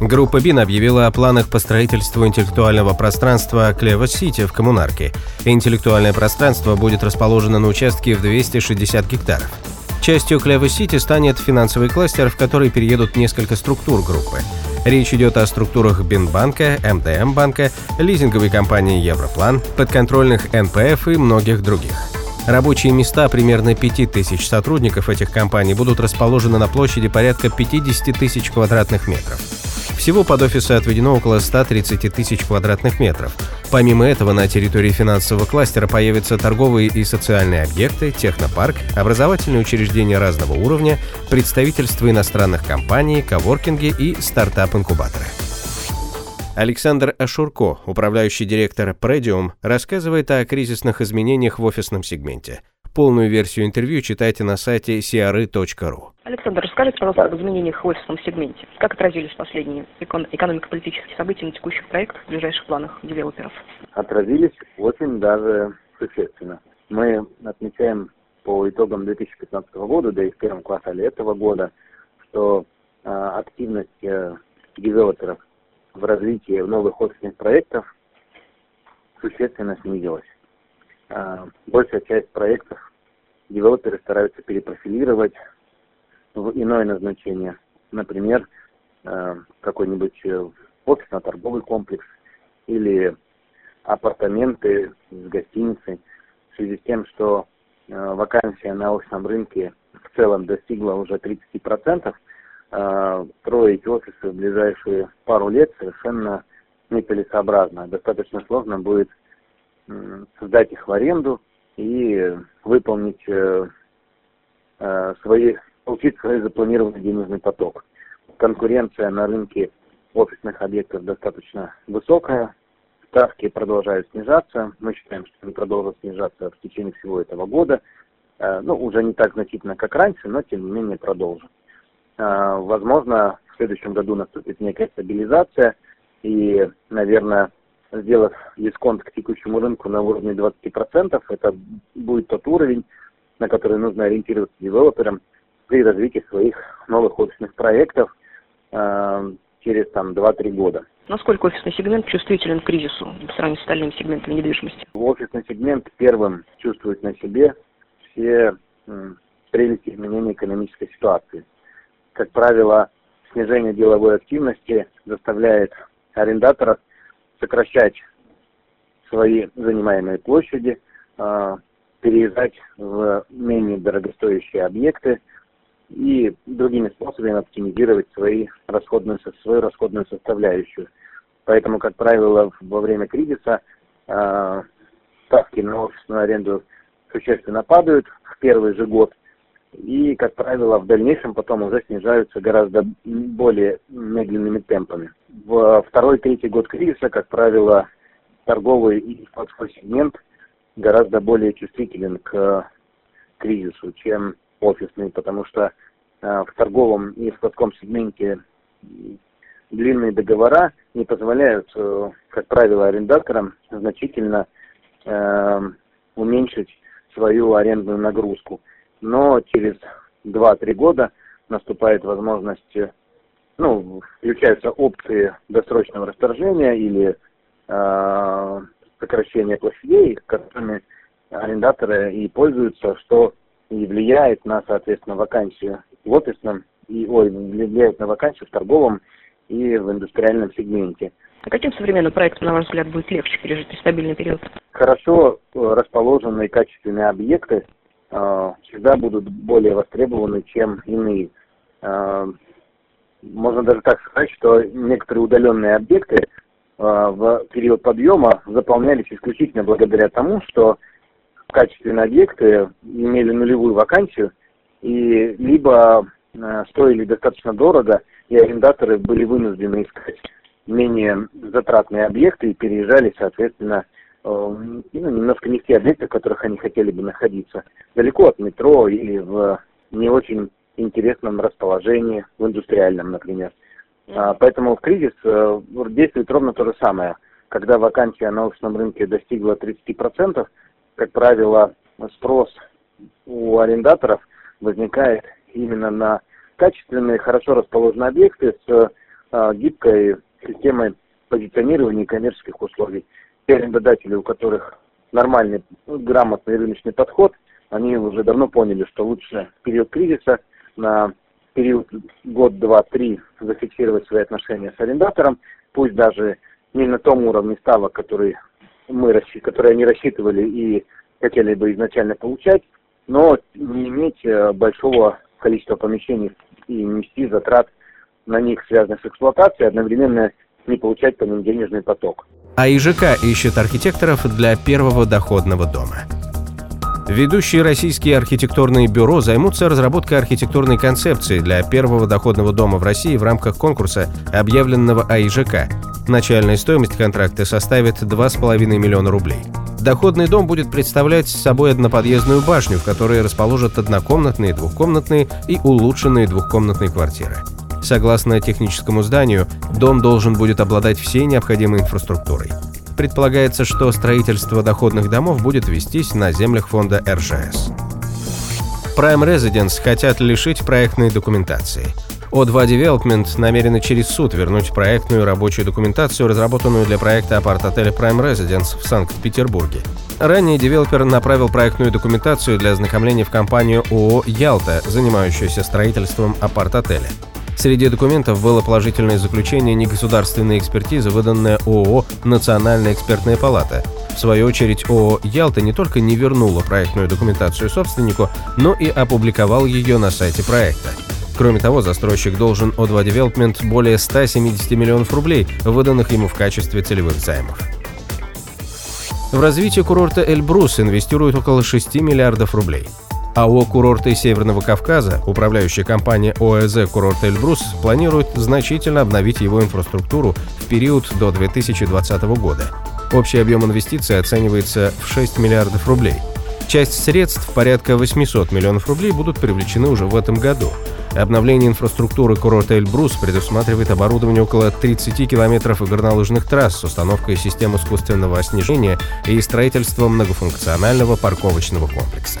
Группа БИН объявила о планах по строительству интеллектуального пространства Клево-Сити в Коммунарке. Интеллектуальное пространство будет расположено на участке в 260 гектаров. Частью Клево-Сити станет финансовый кластер, в который переедут несколько структур группы. Речь идет о структурах Бинбанка, МТМ-банка, лизинговой компании Европлан, подконтрольных НПФ и многих других. Рабочие места примерно 5000 сотрудников этих компаний будут расположены на площади порядка 50 тысяч квадратных метров. Всего под офисы отведено около 130 тысяч квадратных метров. Помимо этого, на территории финансового кластера появятся торговые и социальные объекты, технопарк, образовательные учреждения разного уровня, представительства иностранных компаний, коворкинги и стартап-инкубаторы. Александр Ашурко, управляющий директор Predium, рассказывает о кризисных изменениях в офисном сегменте – Полную версию интервью читайте на сайте cry.ru. Александр, расскажите, пожалуйста, об изменениях в офисном сегменте. Как отразились последние экономико-политические события на текущих проектах, в ближайших планах девелоперов? Отразились очень даже существенно. Мы отмечаем по итогам 2015 года, да и в первом квартале этого года, что э, активность э, девелоперов в развитии новых офисных проектов существенно снизилась. А, большая часть проектов девелоперы стараются перепрофилировать в иное назначение. Например, а, какой-нибудь э, офисно-торговый комплекс или апартаменты с гостиницей в связи с тем, что э, вакансия на офисном рынке в целом достигла уже 30%, э, строить офисы в ближайшие пару лет совершенно нецелесообразно. Достаточно сложно будет сдать их в аренду и выполнить э, э, свои, получить свой запланированный денежный поток. Конкуренция на рынке офисных объектов достаточно высокая, ставки продолжают снижаться. Мы считаем, что они продолжат снижаться в течение всего этого года. Э, ну, уже не так значительно, как раньше, но тем не менее продолжат. Возможно, в следующем году наступит некая стабилизация, и, наверное, сделав дисконт к текущему рынку на уровне 20%, это будет тот уровень, на который нужно ориентироваться девелоперам при развитии своих новых офисных проектов э, через там 2-3 года. Насколько офисный сегмент чувствителен к кризису по сравнению с остальными сегментами недвижимости? Офисный сегмент первым чувствует на себе все э, прелести изменения экономической ситуации. Как правило, снижение деловой активности заставляет арендаторов сокращать свои занимаемые площади, а, переезжать в менее дорогостоящие объекты и другими способами оптимизировать свои расходную, свою расходную составляющую. Поэтому, как правило, во время кризиса э, ставки на офисную аренду существенно падают в первый же год, и, как правило, в дальнейшем потом уже снижаются гораздо более медленными темпами. В второй, третий год кризиса, как правило, торговый и складской сегмент гораздо более чувствителен к кризису, чем офисный, потому что э, в торговом и складском сегменте длинные договора не позволяют, э, как правило, арендаторам значительно э, уменьшить свою арендную нагрузку. Но через 2-3 года наступает возможность, ну, включаются опции досрочного расторжения или э, сокращения площадей, которыми арендаторы и пользуются, что и влияет на, соответственно, вакансию в офисном, и, ой, влияет на вакансию в торговом и в индустриальном сегменте. А каким современным проектом, на ваш взгляд, будет легче пережить стабильный период? Хорошо расположенные качественные объекты а, всегда будут более востребованы, чем иные. А, можно даже так сказать, что некоторые удаленные объекты а, в период подъема заполнялись исключительно благодаря тому, что качественные объекты имели нулевую вакансию и либо стоили достаточно дорого, и арендаторы были вынуждены искать менее затратные объекты и переезжали, соответственно, ну, немножко не в те объекты, в которых они хотели бы находиться. Далеко от метро или в не очень интересном расположении, в индустриальном, например. А, поэтому в кризис э, действует ровно то же самое. Когда вакансия на офисном рынке достигла 30%, как правило, спрос у арендаторов возникает именно на качественные, хорошо расположенные объекты с э, гибкой системой позиционирования и коммерческих условий. Те арендодатели, у которых нормальный, грамотный рыночный подход, они уже давно поняли, что лучше в период кризиса на период год, два, три зафиксировать свои отношения с арендатором, пусть даже не на том уровне ставок, который мы, которые они рассчитывали и хотели бы изначально получать, но не иметь э, большого количества помещений и нести затрат на них, связанных с эксплуатацией, одновременно не получать по ним денежный поток. А ИЖК ищет архитекторов для первого доходного дома. Ведущие российские архитектурные бюро займутся разработкой архитектурной концепции для первого доходного дома в России в рамках конкурса, объявленного АИЖК. Начальная стоимость контракта составит 2,5 миллиона рублей. Доходный дом будет представлять собой одноподъездную башню, в которой расположат однокомнатные, двухкомнатные и улучшенные двухкомнатные квартиры. Согласно техническому зданию, дом должен будет обладать всей необходимой инфраструктурой. Предполагается, что строительство доходных домов будет вестись на землях фонда РЖС. Prime Residence хотят лишить проектной документации. O2 Development намерены через суд вернуть проектную рабочую документацию, разработанную для проекта апарт-отеля Prime Residence в Санкт-Петербурге. Ранее девелопер направил проектную документацию для ознакомления в компанию ООО «Ялта», занимающуюся строительством апарт-отеля. Среди документов было положительное заключение негосударственной экспертизы, выданное ООО «Национальная экспертная палата». В свою очередь ООО «Ялта» не только не вернула проектную документацию собственнику, но и опубликовал ее на сайте проекта. Кроме того, застройщик должен O2 Development более 170 миллионов рублей, выданных ему в качестве целевых займов. В развитие курорта Эльбрус инвестируют около 6 миллиардов рублей. АО «Курорты Северного Кавказа», управляющая компания ОЭЗ «Курорт Эльбрус», планирует значительно обновить его инфраструктуру в период до 2020 года. Общий объем инвестиций оценивается в 6 миллиардов рублей. Часть средств, порядка 800 миллионов рублей, будут привлечены уже в этом году. Обновление инфраструктуры курорта Эльбрус предусматривает оборудование около 30 километров горнолыжных трасс с установкой систем искусственного снижения и строительством многофункционального парковочного комплекса.